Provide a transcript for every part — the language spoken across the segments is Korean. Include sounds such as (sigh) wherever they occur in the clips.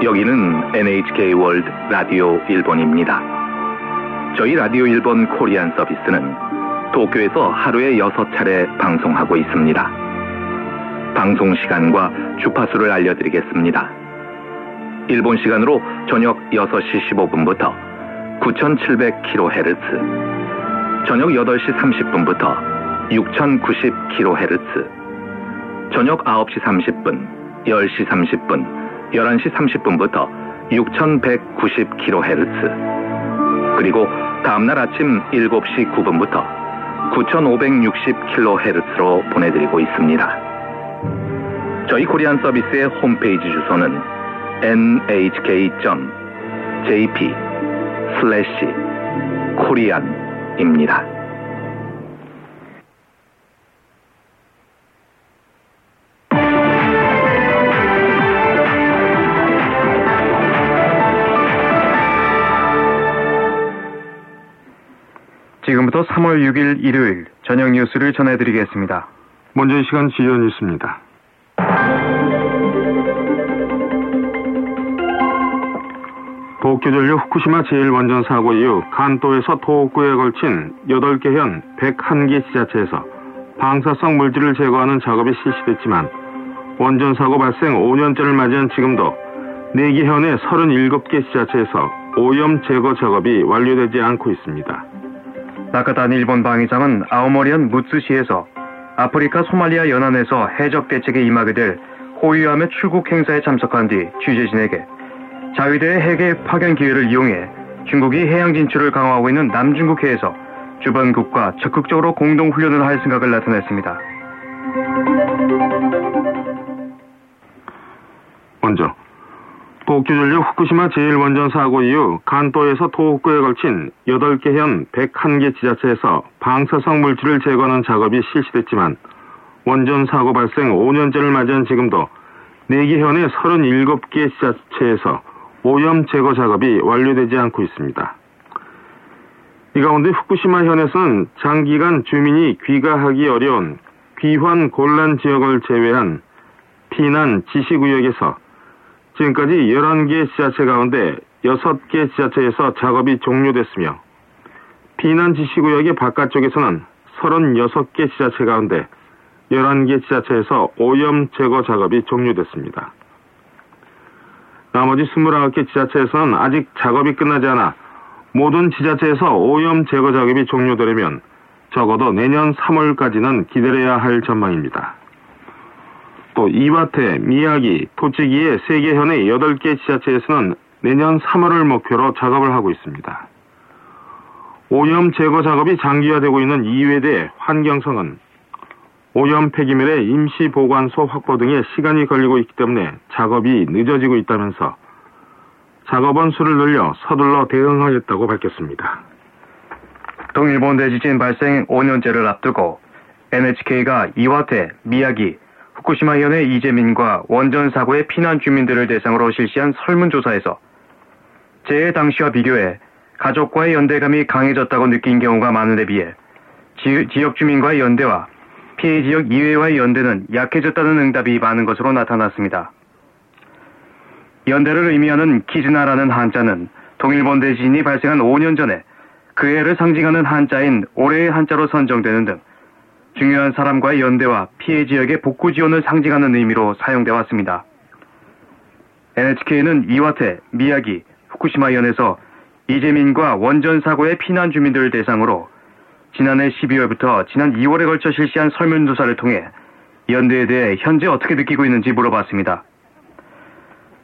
여기는 NHK 월드 라디오 일본입니다. 저희 라디오 일본 코리안 서비스는 도쿄에서 하루에 6차례 방송하고 있습니다. 방송 시간과 주파수를 알려드리겠습니다. 일본 시간으로 저녁 6시 15분부터 9700kHz, 저녁 8시 30분부터 6090kHz, 저녁 9시 30분, 10시 30분, 11시 30분부터 6190kHz, 그리고 다음날 아침 7시 9분부터 9560kHz로 보내드리고 있습니다. 저희 Korean Service의 홈페이지 주소는 nhk.jp slash korean입니다. 지금부터 3월 6일 일요일 저녁 뉴스를 전해드리겠습니다. 먼저 이 시간 주요 뉴스입니다. 도쿄전력 후쿠시마 제1원전 사고 이후 간도에서 토호쿠에 걸친 8개 현 101개 지자체에서 방사성 물질을 제거하는 작업이 실시됐지만 원전 사고 발생 5년째를 맞이한 지금도 4개 현의 37개 지자체에서 오염 제거 작업이 완료되지 않고 있습니다. 나카타니 일본 방위상은 아오모리현 무츠시에서 아프리카 소말리아 연안에서 해적 대책에 임하게 될 호위함의 출국 행사에 참석한 뒤 취재진에게 자위대의 해계 파견 기회를 이용해 중국이 해양 진출을 강화하고 있는 남중국해에서 주변국과 적극적으로 공동 훈련을 할 생각을 나타냈습니다. 도쿄전력 후쿠시마 제1원전 사고 이후 간도에서 토호쿠에 걸친 8개 현 101개 지자체에서 방사성 물질을 제거하는 작업이 실시됐지만 원전 사고 발생 5년째를 맞이한 지금도 4개 현의 37개 지자체에서 오염 제거 작업이 완료되지 않고 있습니다. 이 가운데 후쿠시마 현에서는 장기간 주민이 귀가하기 어려운 귀환 곤란 지역을 제외한 피난 지시구역에서 지금까지 11개 지자체 가운데 6개 지자체에서 작업이 종료됐으며 피난 지시구역의 바깥쪽에서는 36개 지자체 가운데 11개 지자체에서 오염 제거 작업이 종료됐습니다. 나머지 29개 지자체에서는 아직 작업이 끝나지 않아 모든 지자체에서 오염 제거 작업이 종료되려면 적어도 내년 3월까지는 기다려야 할 전망입니다. 또 이와테, 미야기, 토치기의 3개 현의 8개 지자체에서는 내년 3월을 목표로 작업을 하고 있습니다. 오염 제거 작업이 장기화되고 있는 이외대 환경성은 오염 폐기물의 임시 보관소 확보 등에 시간이 걸리고 있기 때문에 작업이 늦어지고 있다면서 작업원 수를 늘려 서둘러 대응하겠다고 밝혔습니다. 동일본 대지진 발생 5년째를 앞두고 NHK가 이와테, 미야기, 후쿠시마 현의 이재민과 원전 사고의 피난 주민들을 대상으로 실시한 설문조사에서 재해 당시와 비교해 가족과의 연대감이 강해졌다고 느낀 경우가 많은데 비해 지, 지역 주민과의 연대와 피해 지역 이외와의 연대는 약해졌다는 응답이 많은 것으로 나타났습니다. 연대를 의미하는 키즈나라는 한자는 동일본 대지진이 발생한 5년 전에 그 해를 상징하는 한자인 올해의 한자로 선정되는 등 중요한 사람과의 연대와 피해 지역의 복구 지원을 상징하는 의미로 사용돼 왔습니다. NHK는 이와테, 미야기, 후쿠시마 현에서 이재민과 원전 사고의 피난 주민들을 대상으로 지난해 12월부터 지난 2월에 걸쳐 실시한 설문조사를 통해 연대에 대해 현재 어떻게 느끼고 있는지 물어봤습니다.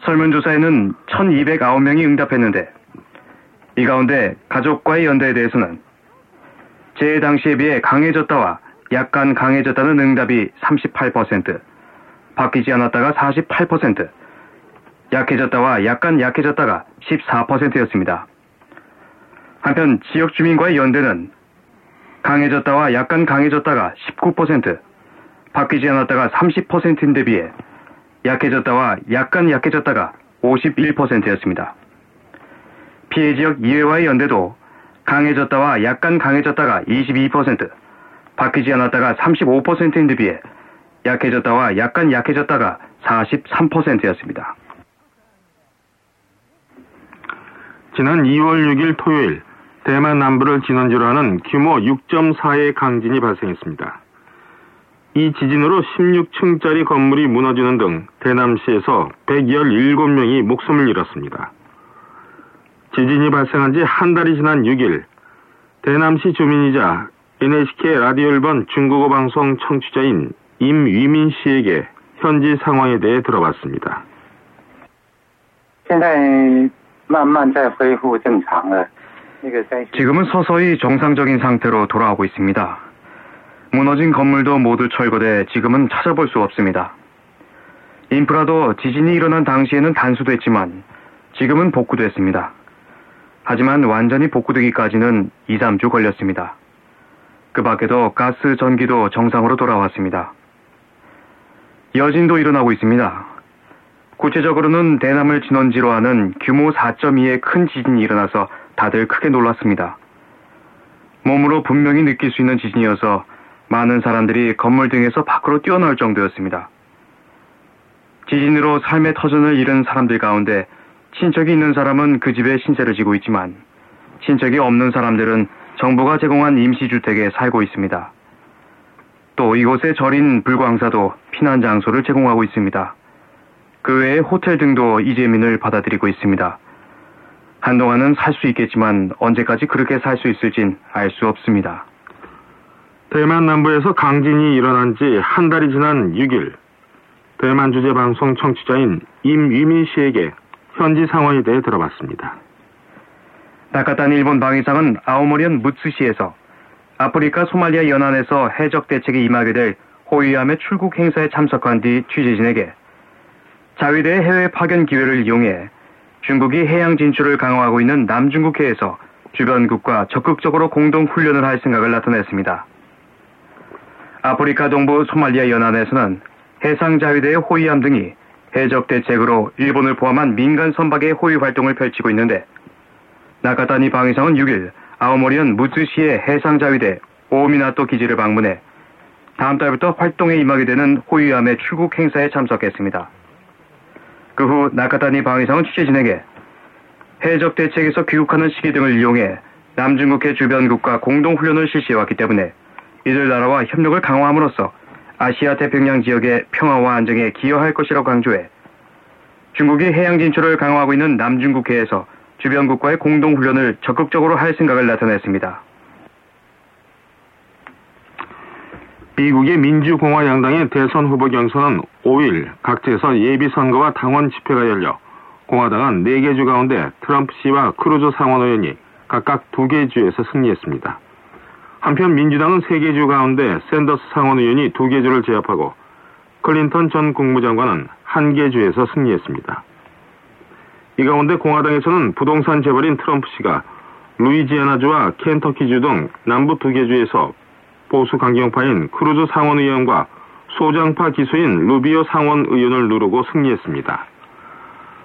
설문조사에는 1209명이 응답했는데 이 가운데 가족과의 연대에 대해서는 재해 당시에 비해 강해졌다와 약간 강해졌다는 응답이 38%, 바뀌지 않았다가 48%, 약해졌다와 약간 약해졌다가 14%였습니다. 한편 지역 주민과의 연대는 강해졌다와 약간 강해졌다가 19%, 바뀌지 않았다가 30%인데 비해 약해졌다와 약간 약해졌다가 51%였습니다. 피해 지역 이외와의 연대도 강해졌다와 약간 강해졌다가 22%, 바뀌지 않았다가 35%인데 비해 약해졌다와 약간 약해졌다가 43%였습니다. 지난 2월 6일 토요일 대만 남부를 진원지로 하는 규모 6.4의 강진이 발생했습니다. 이 지진으로 16층짜리 건물이 무너지는 등 대남시에서 117명이 목숨을 잃었습니다. 지진이 발생한 지 한 달이 지난 6일 대남시 주민이자 NHK 라디오 1번 중국어 방송 청취자인 임위민 씨에게 현지 상황에 대해 들어봤습니다. 现在慢慢在恢复正常了。那个在 지금은 서서히 정상적인 상태로 돌아오고 있습니다. 무너진 건물도 모두 철거돼 지금은 찾아볼 수 없습니다. 인프라도 지진이 일어난 당시에는 단수됐지만 지금은 복구됐습니다. 하지만 완전히 복구되기까지는 2, 3주 걸렸습니다. 그 밖에도 가스 전기도 정상으로 돌아왔습니다. 여진도 일어나고 있습니다. 구체적으로는 대남을 진원지로 하는 규모 4.2의 큰 지진이 일어나서 다들 크게 놀랐습니다. 몸으로 분명히 느낄 수 있는 지진이어서 많은 사람들이 건물 등에서 밖으로 뛰어나올 정도였습니다. 지진으로 삶의 터전을 잃은 사람들 가운데 친척이 있는 사람은 그 집에 신세를 지고 있지만 친척이 없는 사람들은 정부가 제공한 임시주택에 살고 있습니다. 또 이곳의 절인 불광사도 피난 장소를 제공하고 있습니다. 그 외에 호텔 등도 이재민을 받아들이고 있습니다. 한동안은 살 수 있겠지만 언제까지 그렇게 살 수 있을진 알 수 없습니다. 대만 남부에서 강진이 일어난 지 한 달이 지난 6일 대만 주재 방송 청취자인 임위민 씨에게 현지 상황에 대해 들어봤습니다. 나카탄 일본 방위상은 아오모리현 무츠시에서 아프리카 소말리아 연안에서 해적 대책에 임하게 될 호위함의 출국 행사에 참석한 뒤 취재진에게 자위대의 해외 파견 기회를 이용해 중국이 해양 진출을 강화하고 있는 남중국해에서 주변국과 적극적으로 공동 훈련을 할 생각을 나타냈습니다. 아프리카 동부 소말리아 연안에서는 해상 자위대의 호위함 등이 해적 대책으로 일본을 포함한 민간 선박의 호위 활동을 펼치고 있는데 나카타니 방위상은 6일 아오모리현 무츠시의 해상자위대 오미나토 기지를 방문해 다음 달부터 활동에 임하게 되는 호위함의 출국 행사에 참석했습니다. 그 후 나카타니 방위상은 취재진에게 해적 대책에서 귀국하는 시기 등을 이용해 남중국해 주변국과 공동훈련을 실시해왔기 때문에 이들 나라와 협력을 강화함으로써 아시아 태평양 지역의 평화와 안정에 기여할 것이라고 강조해 중국이 해양 진출을 강화하고 있는 남중국해에서 주변국과의 공동훈련을 적극적으로 할 생각을 나타냈습니다. 미국의 민주공화 양당의 대선 후보 경선은 5일 각지에서 예비선거와 당원 집회가 열려 공화당은 4개 주 가운데 트럼프 씨와 크루즈 상원 의원이 각각 2개 주에서 승리했습니다. 한편 민주당은 3개 주 가운데 샌더스 상원 의원이 2개 주를 제압하고 클린턴 전 국무장관은 1개 주에서 승리했습니다. 이 가운데 공화당에서는 부동산 재벌인 트럼프 씨가 루이지애나주와 켄터키주 등 남부 두 개 주에서 보수 강경파인 크루즈 상원의원과 소장파 기수인 루비오 상원의원을 누르고 승리했습니다.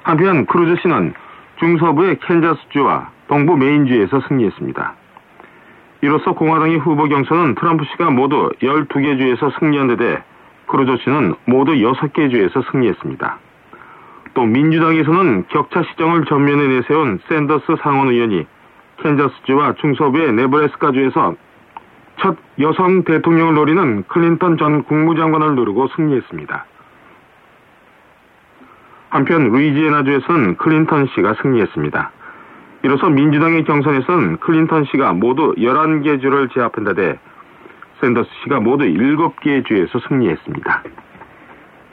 한편 크루즈 씨는 중서부의 캔자스주와 동부 메인주에서 승리했습니다. 이로써 공화당의 후보 경선은 트럼프 씨가 모두 12개 주에서 승리한 데 대 크루즈 씨는 모두 6개 주에서 승리했습니다. 또 민주당에서는 격차 시정을 전면에 내세운 샌더스 상원 의원이 캔자스주와 중서부의 네브래스카주에서 첫 여성 대통령을 노리는 클린턴 전 국무장관을 누르고 승리했습니다. 한편 루이지애나주에서는 클린턴 씨가 승리했습니다. 이로써 민주당의 경선에서는 클린턴 씨가 모두 11개 주를 제압한 데 대 샌더스 씨가 모두 7개 주에서 승리했습니다.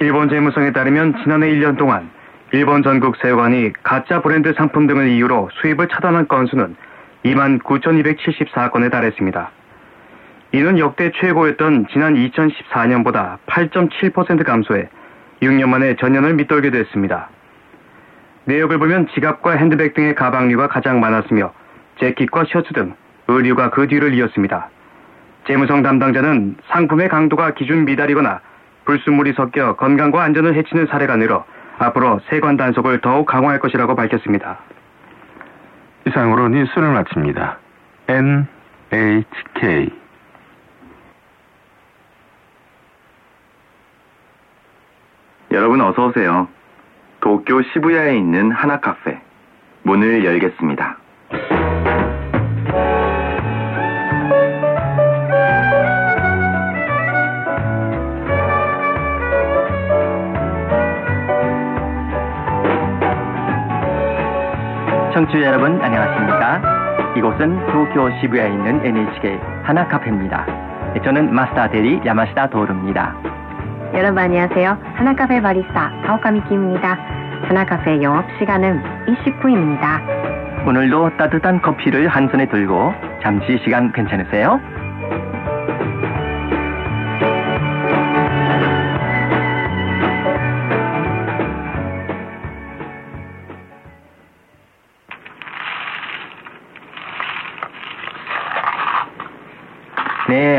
일본 재무성에 따르면 지난해 1년 동안 일본 전국 세관이 가짜 브랜드 상품 등을 이유로 수입을 차단한 건수는 2만 9,274건에 달했습니다. 이는 역대 최고였던 지난 2014년보다 8.7% 감소해 6년 만에 전년을 밑돌게 됐습니다. 내역을 보면 지갑과 핸드백 등의 가방류가 가장 많았으며 재킷과 셔츠 등 의류가 그 뒤를 이었습니다. 재무성 담당자는 상품의 강도가 기준 미달이거나 불순물이 섞여 건강과 안전을 해치는 사례가 늘어 앞으로 세관 단속을 더욱 강화할 것이라고 밝혔습니다. 이상으로 뉴스를 마칩니다. NHK 여러분 어서 오세요. 도쿄 시부야에 있는 하나 카페. 문을 열겠습니다. 청취자 여러분 안녕하십니까? 이곳은 도쿄 시부야에 있는 NHK 하나 카페입니다. 저는 마스터 대리 야마시다 도르입니다. 여러분 안녕하세요. 하나 카페 바리스타 가오카미 키입니다. 하나 카페 영업 시간은 20분입니다. 오늘도 따뜻한 커피를 한 손에 들고 잠시 시간 괜찮으세요?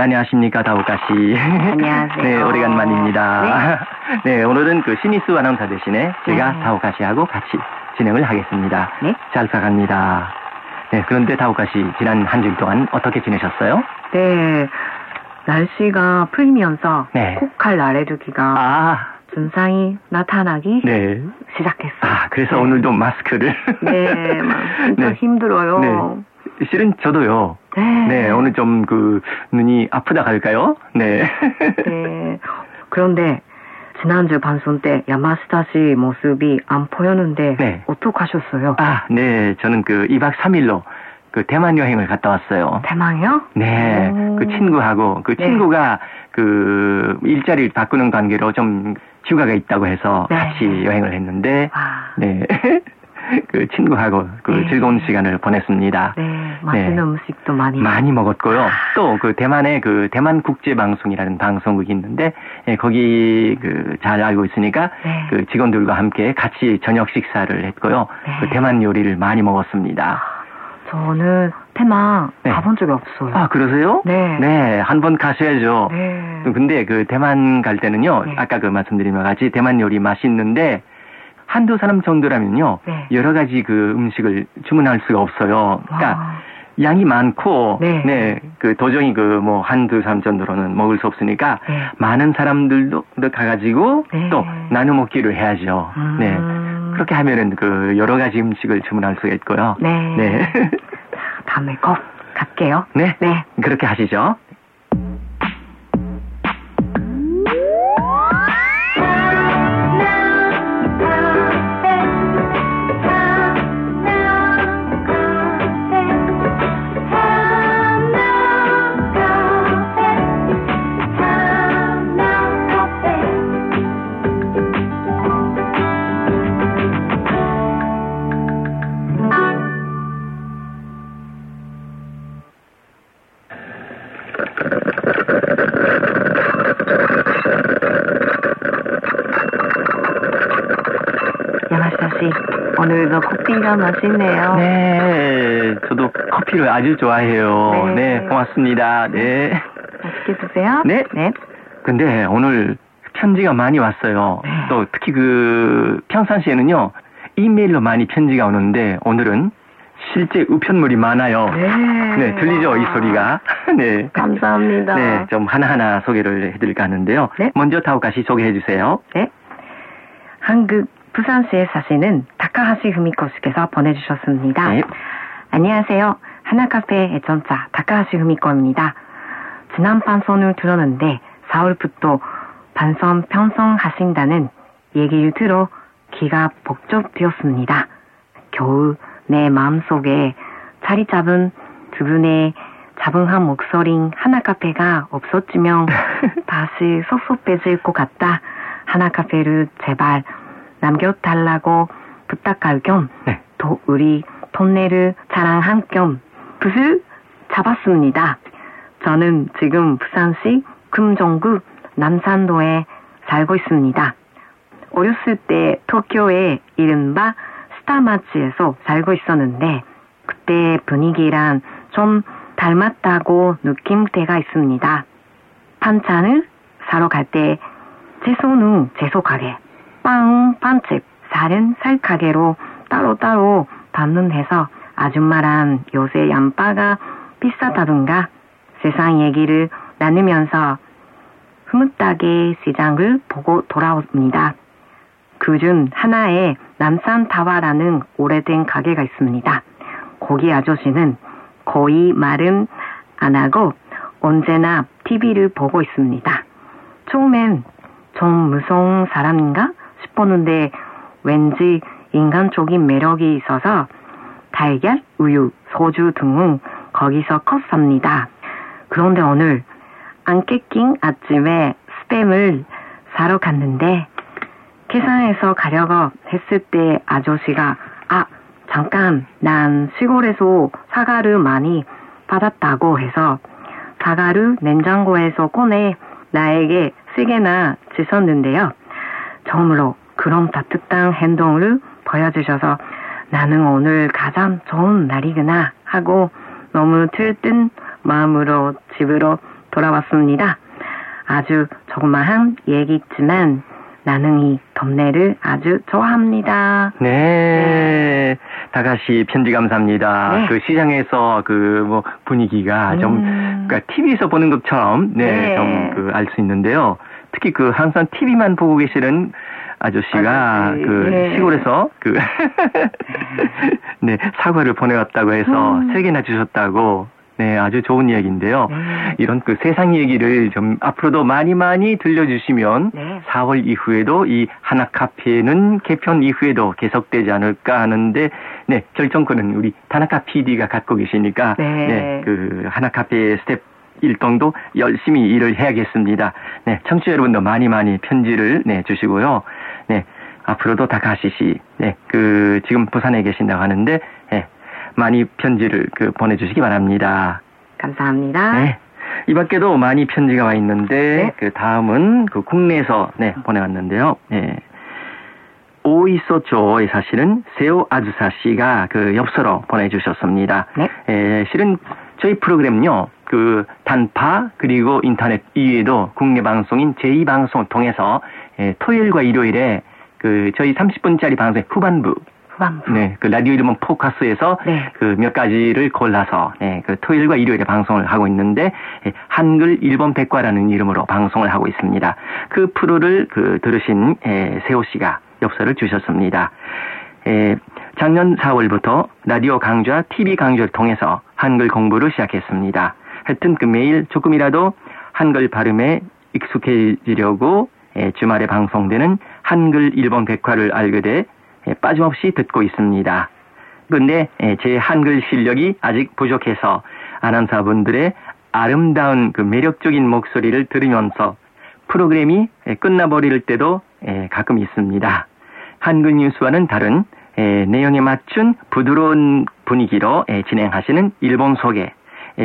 안녕하십니까, 다오카 씨. 안녕하세요. 네, 오래간만입니다. 네, (laughs) 오늘은 그 시니스 아나운서 대신에 제가 네. 다오카 씨하고 같이 진행을 하겠습니다. 네. 잘 부탁합니다. 네, 그런데 다오카 씨, 지난 한주 동안 어떻게 지내셨어요? 네. 날씨가 풀리면서 네. 코칼 알레르기가 아, 증상이 나타나기 네. 시작했어요. 아, 그래서 네. 오늘도 마스크를. 네, 막 진짜 (laughs) 네. 힘들어요. 네. 실은 저도요. 네. 네, 오늘 좀 그 눈이 아프다 할까요? 네. 네. 그런데 지난주 방송 때 야마시타 씨 모습이 안 보였는데 네. 어떡하셨어요? 아, 네. 저는 그 2박 3일로 그 대만 여행을 갔다 왔어요. 대망이요? 네. 오. 그 친구하고 그 네. 친구가 그 일자리를 바꾸는 관계로 좀 휴가가 있다고 해서 네. 같이 여행을 했는데 와. 네. (laughs) 그 친구하고 그 네. 즐거운 시간을 보냈습니다. 네, 맛있는 음식도 많이 많이 먹었고요. 아. 또그 대만에 그 대만 국제 방송이라는 방송국이 있는데 예, 거기 그 잘 알고 있으니까 네. 그 직원들과 함께 같이 저녁 식사를 했고요. 네. 그 대만 요리를 많이 먹었습니다. 저는 대만 네. 가본 적이 없어요. 아 그러세요? 네. 네, 한 번 가셔야죠. 네. 근데 그 대만 갈 때는요, 네. 아까 그 말씀드린 것 같이 대만 요리 맛있는데 한두 사람 정도라면요, 네. 여러 가지 그 음식을 주문할 수가 없어요. 그러니까 와. 양이 많고, 네. 그 도저히 그 뭐 한두 사람 정도로는 먹을 수 없으니까 네. 많은 사람들도 가 가지고 네. 또 나눠 먹기를 해야죠. 음. 네. 그렇게 하면은 그 여러 가지 음식을 주문할 수가 있고요. 네. 네. (laughs) 다음에 꼭 갈게요. 네. 네. 그렇게 하시죠. 씨, 오늘도 커피가 맛있네요. 네, 저도 커피를 아주 좋아해요. 네. 네, 고맙습니다. 네. 맛있게 드세요. 네. 네. 근데 오늘 편지가 많이 왔어요. 네. 또 특히 그 평상시에는요, 이메일로 많이 편지가 오는데 오늘은 실제 우편물이 많아요. 네. 네, 들리죠, 이 와. 소리가. 네. 감사합니다. 네, 좀 하나하나 소개를 해드릴까 하는데요. 네. 먼저 타오카시 소개해 주세요. 네. 한국 부산시에 사시는 다카하시 후미코 씨께서 보내주셨습니다. 네. 안녕하세요. 하나카페 애청자 다카하시 후미코입니다. 지난 방송을 들었는데 4월부터 반성 편성하신다는 얘기를 들어 귀가 복잡되었습니다. 겨우 내 마음속에 자리 잡은 두 분의 자분한 목소리인 하나카페가 없어지면 (laughs) 다시 섭섭해질 것 같다. 하나카페를 제발 남겨달라고 부탁할 겸 네. 또 우리 동네를 자랑한 겸 붓을 잡았습니다. 저는 지금 부산시 금정구 남산도에 살고 있습니다. 어렸을 때 도쿄의 이른바 스타마치에서 살고 있었는데 그때 분위기랑 좀 닮았다고 느낌 때가 있습니다. 반찬을 사러 갈 때 채소는 채소 가게, 빵 빵집, 살은 살 가게로 따로따로 방문해서 아줌마랑 요새 양파가 비싸다던가 세상 얘기를 나누면서 흐뭇하게 시장을 보고 돌아옵니다. 그중 하나에 남산타와라는 오래된 가게가 있습니다. 거기 아저씨는 거의 말은 안 하고 언제나 TV를 보고 있습니다. 처음엔 좀 무서운 사람인가 싶었는데 왠지 인간적인 매력이 있어서 달걀, 우유, 소주 등은 거기서 컸습니다. 그런데 오늘 안 깨낀 아침에 스팸을 사러 갔는데 계산해서 가려고 했을 때 아저씨가 아 잠깐 난 시골에서 사과를 많이 받았다고 해서 사과를 냉장고에서 꺼내 나에게 세 개나 주셨는데요. 처음으로 그런 따뜻한 행동을 보여주셔서 나는 오늘 가장 좋은 날이구나 하고 너무 들뜬 마음으로 집으로 돌아왔습니다. 아주 조그마한 얘기지만 나는 이 동네를 아주 좋아합니다. 네. 다가시 편지 감사합니다. 네. 그 시장에서 그 뭐 분위기가 좀 음. 그러니까 TV에서 보는 것처럼 네, 네. 좀 그 알 수 있는데요. 특히 그 항상 TV만 보고 계시는 아저씨가 아저씨, 그 네. 시골에서 그 (laughs) 네, 사과를 보내왔다고 해서 음. 세 개나 주셨다고 네, 아주 좋은 이야기인데요. 네. 이런 그 세상 얘기를 좀 앞으로도 많이 많이 들려주시면 네. 4월 이후에도 이 하나 카페는 개편 이후에도 계속되지 않을까 하는데 네 결정권은 우리 타나카 PD가 갖고 계시니까 네. 그 하나 카페 스태프 일동도 열심히 일을 해야겠습니다. 네 청취자 여러분도 많이 많이 편지를 네 주시고요. 네 앞으로도 다카시 씨 네 그 지금 부산에 계신다고 하는데 네 많이 편지를 그 보내주시기 바랍니다. 감사합니다. 네. 이 밖에도 많이 편지가 와 있는데, 네. 그 다음은 그 국내에서, 네, 보내왔는데요. 네. 오이소초에 사실은 세오 아즈사 씨가 그 엽서로 보내주셨습니다. 네. 에, 실은 저희 프로그램요, 그 단파 그리고 인터넷 이외에도 국내 방송인 제2 방송을 통해서 에, 토요일과 일요일에 그 저희 30분짜리 방송의 후반부 후반부. 네, 그 라디오 이름은 포커스에서 네. 그몇 가지를 골라서 네, 그 토요일과 일요일에 방송을 하고 있는데 예, 한글 일본 백과라는 이름으로 방송을 하고 있습니다. 그 프로를 그 들으신 에, 세호 씨가 엽서를 주셨습니다. 에, 작년 4월부터 라디오 강좌, TV 강좌를 통해서 한글 공부를 시작했습니다. 하여튼 그 매일 조금이라도 한글 발음에 익숙해지려고 에, 주말에 방송되는 한글 일본 백화를 알게 돼 에, 빠짐없이 듣고 있습니다. 근데 에, 제 한글 실력이 아직 부족해서 아나운서분들의 아름다운 그 매력적인 목소리를 들으면서 프로그램이 에, 끝나버릴 때도 에, 가끔 있습니다. 한글 뉴스와는 다른 에, 내용에 맞춘 부드러운 분위기로 에, 진행하시는 일본 소개 에,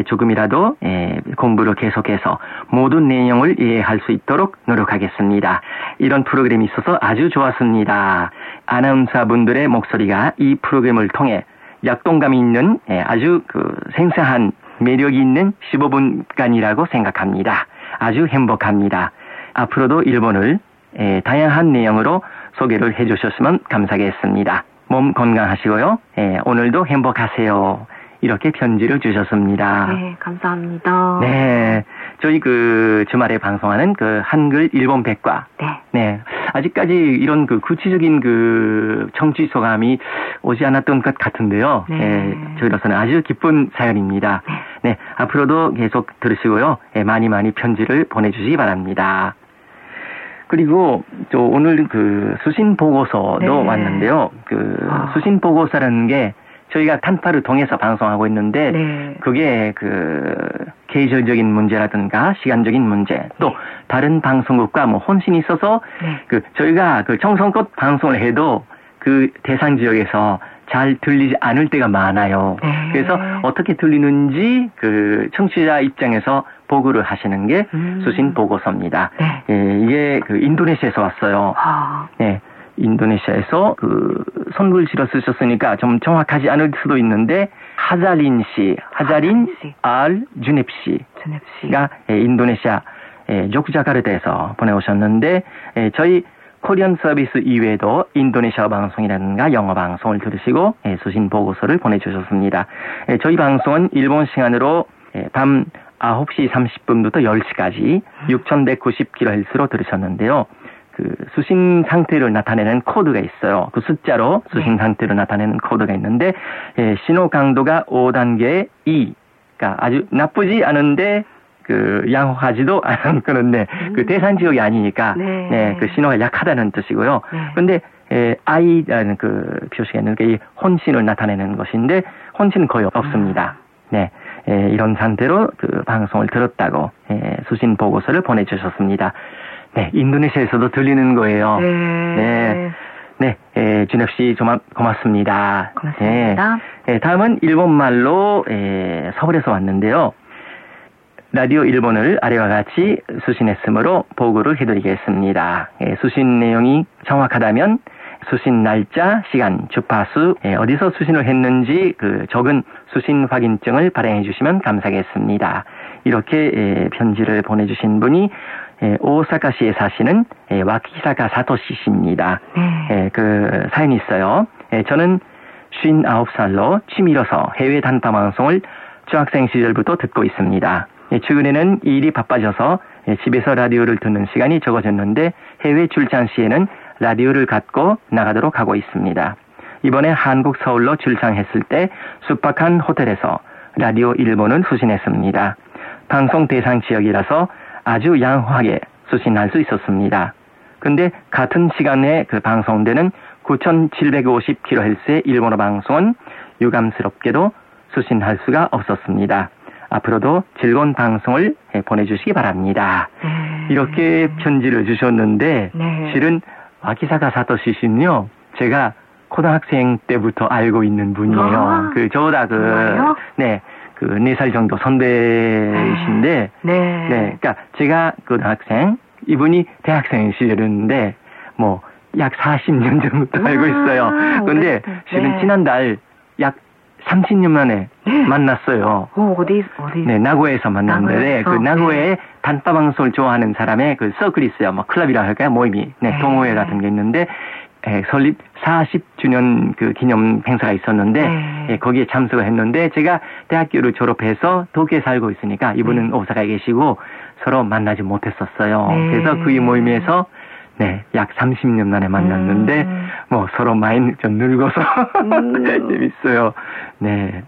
조금이라도 에, 공부를 계속해서 모든 내용을 이해할 수 있도록 노력하겠습니다. 이런 프로그램이 있어서 아주 좋았습니다. 아나운서분들의 목소리가 이 프로그램을 통해 약동감이 있는 에, 아주 그 생생한 매력이 있는 15분간이라고 생각합니다. 아주 행복합니다. 앞으로도 일본을 에, 다양한 내용으로 소개를 해주셨으면 감사하겠습니다. 몸 건강하시고요. 에, 오늘도 행복하세요. 이렇게 편지를 주셨습니다. 네, 감사합니다. 네, 저희 그 주말에 방송하는 그 한글 일본 백과. 네. 네, 아직까지 이런 그 구체적인 그 정치 소감이 오지 않았던 것 같은데요. 네. 예, 저희로서는 아주 기쁜 사연입니다. 네. 네, 앞으로도 계속 들으시고요. 예, 많이 많이 편지를 보내주시기 바랍니다. 그리고 또 오늘 그 수신 보고서도 네. 왔는데요. 그 아. 수신 보고서라는 게 저희가 단파를 통해서 방송하고 있는데 네. 그게 그 계절적인 문제라든가 시간적인 문제 또 네. 다른 방송국과 뭐 혼신이 있어서 네. 그 저희가 그 정성껏 방송을 해도 그 대상 지역에서 잘 들리지 않을 때가 많아요. 네. 그래서 어떻게 들리는지 그 청취자 입장에서 보고를 하시는 게 음. 수신 보고서입니다. 네. 예, 이게 그 인도네시아에서 왔어요. 아, 네. 인도네시아에서 그 손글씨로 쓰셨으니까 좀 정확하지 않을 수도 있는데 하자린 씨, 하자린 씨. 알 주넵 씨 준엽 씨. 가 예, 인도네시아 예, 요크자카르타에서 보내오셨는데 예, 저희 코리안 서비스 이외에도 인도네시아 방송이라든가 영어 방송을 들으시고 예, 수신 보고서를 보내주셨습니다. 예, 저희 방송은 일본 시간으로 예, 밤 9시 30분부터 10시까지 6190kHz로 들으셨는데요. 그 수신 상태를 나타내는 코드가 있어요. 그 숫자로 수신 네. 상태를 나타내는 코드가 있는데 예, 신호 강도가 5단계 2. 그러니까 아주 나쁘지 않은데 그 양호하지도 않은 (laughs) 그런데 그 대산 지역이 아니니까 네. 네, 그 신호가 약하다는 뜻이고요. 네. 근데 에, I라는 그 표시가 있는데 이 혼신을 나타내는 것인데 혼신은 거의 없습니다. 네, 에, 이런 상태로 그 방송을 들었다고 에, 수신 보고서를 보내주셨습니다. 네, 인도네시아에서도 들리는 거예요. 네. 네. 네, 에, 준엽 씨좀 고맙습니다. 고맙습니다. 네, 에, 다음은 일본말로 에, 서울에서 왔는데요. 라디오 일본을 아래와 같이 수신했으므로 보고를 해드리겠습니다. 에, 수신 내용이 정확하다면 수신 날짜, 시간, 주파수, 에, 어디서 수신을 했는지 그 적은 수신 확인증을 발행해 주시면 감사하겠습니다. 이렇게 에, 편지를 보내주신 분이 에, 오사카시에 사시는 에, 와키사카 사토시 씨입니다. 네. 예, 그 사연이 있어요. 예, 저는 59살로 취미로서 해외 단파 방송을 중학생 시절부터 듣고 있습니다. 예, 최근에는 일이 바빠져서 예, 집에서 라디오를 듣는 시간이 적어졌는데 해외 출장 시에는 라디오를 갖고 나가도록 하고 있습니다. 이번에 한국 서울로 출장했을 때 숙박한 호텔에서 라디오 일본을 수신했습니다. 방송 대상 지역이라서 아주 양호하게 수신할 수 있었습니다. 근데 같은 시간에 그 방송되는 9750kHz의 일본어 방송은 유감스럽게도 수신할 수가 없었습니다. 앞으로도 즐거운 방송을 보내주시기 바랍니다. 네. 이렇게 편지를 주셨는데 네. 실은 와키사카 사토시 씨는요 제가 고등학생 때부터 알고 있는 분이에요. 아, 그 저보다 정말요? 그네 그네 살 정도 선배이신데 네. 네, 그러니까 제가 고등학생, 이분이 대학생 시절이었는데 뭐 약 40년 전부터 아, 알고 있어요. 근데 오래됐다. 실은 네. 지난달 약 30년 만에 네. 만났어요. 어, 어디, 어디? 네, 나고에서 만났는데 나고에서? 그 나고에 네. 단파 방송을 좋아하는 사람의 그 서클이 있어요. 뭐 클럽이라 할까요? 모임이. 네, 네. 동호회 같은 게 있는데 에, 설립 40주년 그 기념 행사가 있었는데 네. 예, 거기에 참석을 했는데 제가 대학교를 졸업해서 도쿄에 살고 있으니까 이분은 네. 오사카에 계시고 서로 만나지 못했었어요. 네. 그래서 그 모임에서 네, 약 30년 만에 만났는데 음. 뭐 서로 많이 좀 늙어서 (laughs) 음. 재밌어요. 네.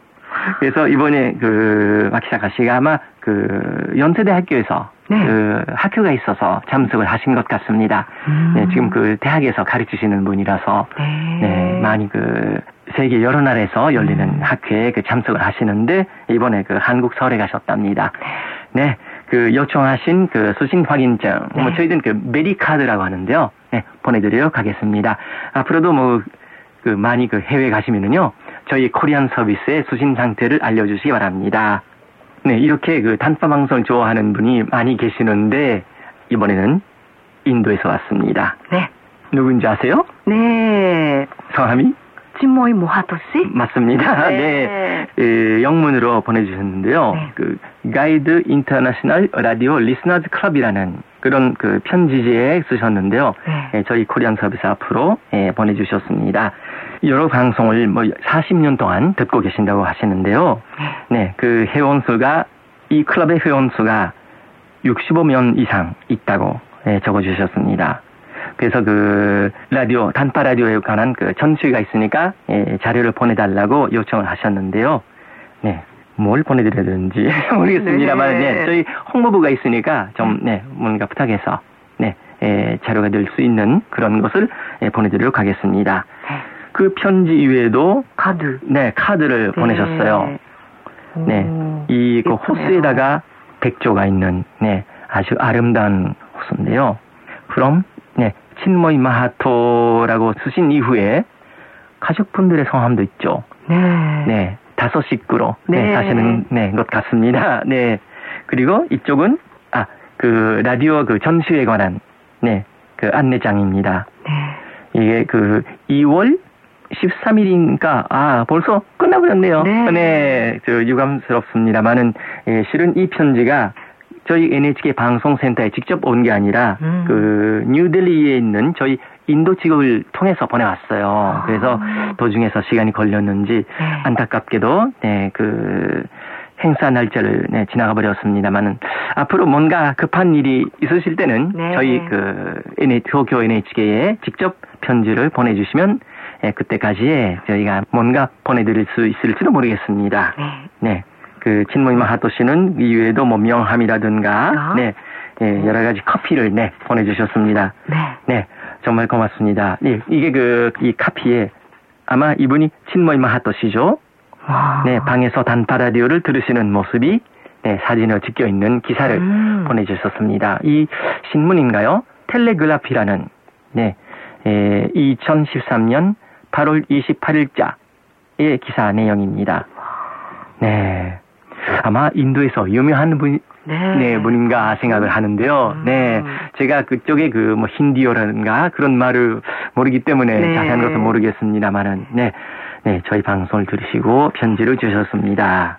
그래서 이번에 그 마키사카 씨가 아마 그 연세대 학교에서 네. 그 학교가 있어서 참석을 하신 것 같습니다. 음. 네, 지금 그 대학에서 가르치시는 분이라서 네. 네, 많이 그 세계 여러 나라에서 열리는 음. 학회에 그 참석을 하시는데 이번에 그 한국 서울에 가셨답니다. 네, 그 요청하신 그 수신 확인증, 네. 뭐 저희들은 그 메디카드라고 하는데요. 네, 보내드리도록 하겠습니다. 앞으로도 뭐 그 많이 그 해외 가시면은요, 저희 Korean Service의 수신 상태를 알려주시기 바랍니다. 네, 이렇게 그 단파 방송을 좋아하는 분이 많이 계시는데 이번에는 인도에서 왔습니다. 네. 누군지 아세요? 네. 성함이? 친모이 모하토 씨? 맞습니다. 네. 네. 예, 영문으로 보내주셨는데요. 네. 그 Guide International Radio Listeners Club이라는 그런 그 편지지에 쓰셨는데요. 네. 예, 저희 Korean Service 앞으로 예, 보내주셨습니다. 여러 방송을 뭐 40년 동안 듣고 계신다고 하시는데요. 네, 그 회원수가 이 클럽의 회원수가 65명 이상 있다고 예, 적어주셨습니다. 그래서 그 라디오 단파 라디오에 관한 그 전시가 있으니까 예, 자료를 보내달라고 요청을 하셨는데요. 네, 뭘 보내드려야 되는지 (laughs) 모르겠습니다만, 네. 네, 저희 홍보부가 있으니까 좀 네, 뭔가 부탁해서 네, 예, 자료가 될 수 있는 그런 것을 예, 보내드리도록 하겠습니다. 그 편지 이외에도 카드. 네 카드를 보내셨어요. 네, 오, 이 그. 호수에다가 백조가 있는 네 아주 아름다운 호수인데요. 그럼 네 친모이 마하토라고 쓰신 이후에 가족분들의 성함도 있죠. 네. 네 다섯 식구로 네, 네. 사시는 네, 것 같습니다. 네 그리고 이쪽은 아 그 라디오 그 전시에 관한 네 그 안내장입니다. 네. 이게 그 2월 13일이니까 아 벌써 끝나버렸네요. 네. 저 유감스럽습니다만은 예, 실은 이 편지가 저희 NHK 방송센터에 직접 온 게 아니라 음. 그 뉴델리에 있는 저희 인도 직업을 통해서 보내왔어요. 그래서 아. 도중에서 시간이 걸렸는지 네. 안타깝게도 네, 그 행사 날짜를 네, 지나가 버렸습니다만은 앞으로 뭔가 급한 일이 있으실 때는 네. 저희 그 NH, 도쿄 NHK에 직접 편지를 보내주시면 예, 그때까지에 저희가 뭔가 보내드릴 수 있을지도 모르겠습니다. 네. 네. 그 친모이마 하토 씨는 이외에도 뭐 명함이라든가 아. 네. 예, 여러 가지 커피를 네, 보내주셨습니다. 네. 네, 정말 고맙습니다. 예, 이게 그, 이 카피에 아마 이분이 친모이마 하토 씨죠. 와. 네, 방에서 단파 라디오를 들으시는 모습이 네, 사진을 찍혀 있는 기사를 음. 보내주셨습니다. 이 신문인가요? 텔레그라피라는 네, 에, 2013년 8월 28일자의 기사 내용입니다. 네, 아마 인도에서 유명한 분, 네. 네, 분인가 생각을 하는데요. 음. 네, 제가 그쪽에 그 뭐 힌디어라든가 그런 말을 모르기 때문에 네. 자세한 것은 모르겠습니다만은, 네, 네, 저희 방송을 들으시고 편지를 주셨습니다.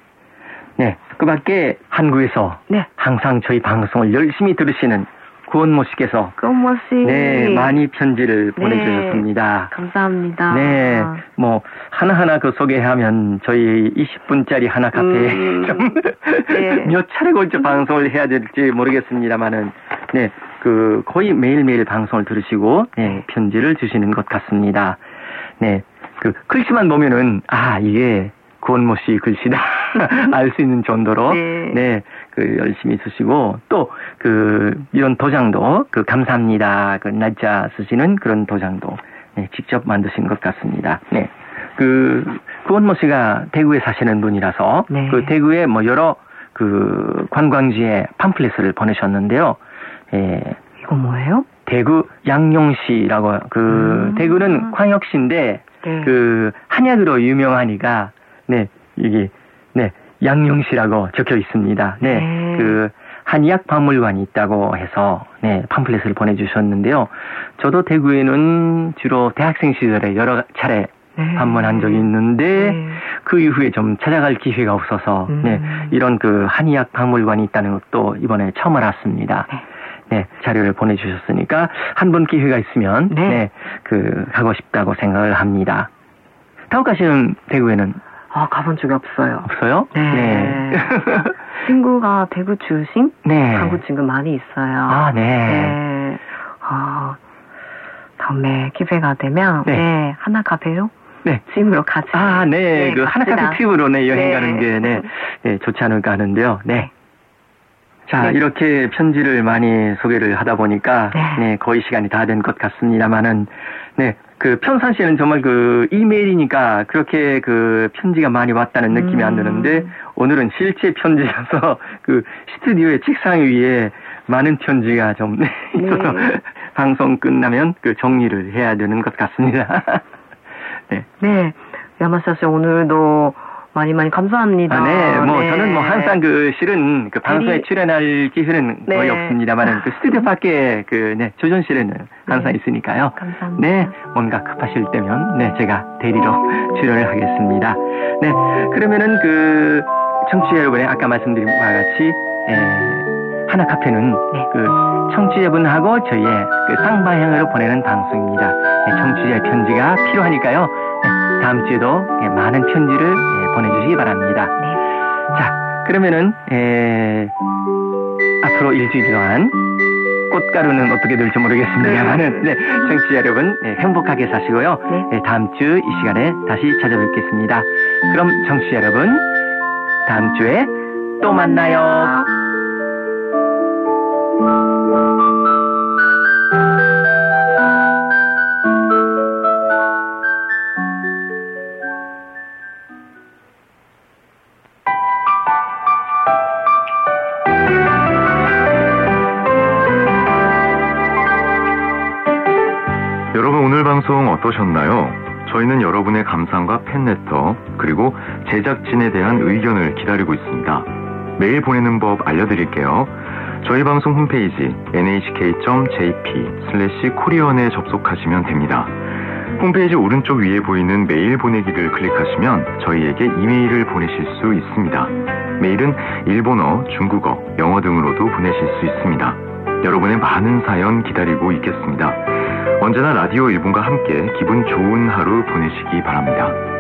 네, 그 밖에 한국에서 네. 항상 저희 방송을 열심히 들으시는 구원모 씨께서 꼬모 씨. 네, 많이 편지를 네. 보내주셨습니다. 감사합니다. 네, 뭐 하나하나 그 소개하면 저희 20분짜리 하나 카페에 음. 좀 네. (laughs) 몇 차례 걸쳐 방송을 해야 될지 모르겠습니다만은 네, 그 거의 매일매일 방송을 들으시고 네, 편지를 주시는 것 같습니다. 네, 그 글씨만 보면은 아 이게 구원모 씨 글씨다 (laughs) 알 수 있는 정도로 네. 네, 그 열심히 쓰시고 또 그 이런 도장도 그 감사합니다 그 날짜 쓰시는 그런 도장도 네, 직접 만드신 것 같습니다. 네, 그 구원모 씨가 대구에 사시는 분이라서 네. 그 대구에 뭐 여러 그 관광지에 팜플렛을 보내셨는데요. 예, 이거 뭐예요? 대구 양용시라고 그 음. 대구는 광역시인데 네. 그 한약으로 유명하니까 네 이게 네 양용시라고 적혀 있습니다. 네, 네. 그 한의학 박물관이 있다고 해서 네 팜플렛을 보내주셨는데요. 저도 대구에는 주로 대학생 시절에 여러 차례 네. 방문한 적이 있는데 네. 그 이후에 좀 찾아갈 기회가 없어서 음. 네 이런 그 한의학 박물관이 있다는 것도 이번에 처음 알았습니다. 네. 네, 자료를 보내주셨으니까 한 번 기회가 있으면 네. 네, 그 가고 싶다고 생각을 합니다. 타오카 씨는 대구에는 아, 가본 적이 없어요. 없어요? 네. (laughs) 친구가 대구 출신? 네. 한국 친구 많이 있어요. 아, 네. 네. 아, 다음에 기회가 되면, 네. 네. 하나 카페로 네. 집으로 같이. 아, 네. 그 갑시다. 하나카페 팁으로 네, 여행 네. 가는 게 네, (laughs) 네, 좋지 않을까 하는데요. 네. 자, 네. 이렇게 편지를 많이 소개를 하다 보니까 네. 네, 거의 시간이 다 된 것 같습니다만은 네. 그 평상시에는 정말 그 이메일이니까 그렇게 그 편지가 많이 왔다는 느낌이 안 음. 드는데 오늘은 실제 편지라서 (laughs) 그 스튜디오의 책상 위에 많은 편지가 좀 있어서 (laughs) 네. (laughs) 방송 끝나면 그 정리를 해야 되는 것 같습니다. 네. 네. 야마사 씨 오늘도 많이 많이 감사합니다. 아, 네, 뭐 네. 저는 뭐 항상 그 실은 그 방송에 대리- 출연할 기회는 거의 네. 없습니다만은 그 스튜디오 밖에 그 네, 조전실에는 항상 네. 있으니까요. 감사합니다. 네, 뭔가 급하실 때면 네 제가 대리로 출연을 하겠습니다. 네, 그러면은 그 청취자 여러분의 아까 말씀드린 바와 같이 에, 하나 카페는 네. 그 청취자분하고 저희의 그 쌍방향으로 보내는 방송입니다. 네, 청취자의 편지가 필요하니까요. 네, 다음 주에도 예, 많은 편지를 예, 보내주시기 바랍니다. 네. 자, 그러면은 에, 앞으로 일주일 동안 꽃가루는 어떻게 될지 모르겠습니다만은 네, 청취자 여러분 네, 행복하게 사시고요. 네. 네, 다음 주 이 시간에 다시 찾아뵙겠습니다. 그럼 청취자 여러분 다음 주에 또 만나요. 어떠셨나요? 저희는 여러분의 감상과 팬레터 그리고 제작진에 대한 의견을 기다리고 있습니다. 메일 보내는 법 알려드릴게요. 저희 방송 홈페이지 nhk.jp 코리언에 접속하시면 됩니다. 홈페이지 오른쪽 위에 보이는 메일 보내기를 클릭하시면 저희에게 이메일을 보내실 수 있습니다. 메일은 일본어, 중국어, 영어 등으로도 보내실 수 있습니다. 여러분의 많은 사연 기다리고 있겠습니다. 언제나 라디오 일본과 함께 기분 좋은 하루 보내시기 바랍니다.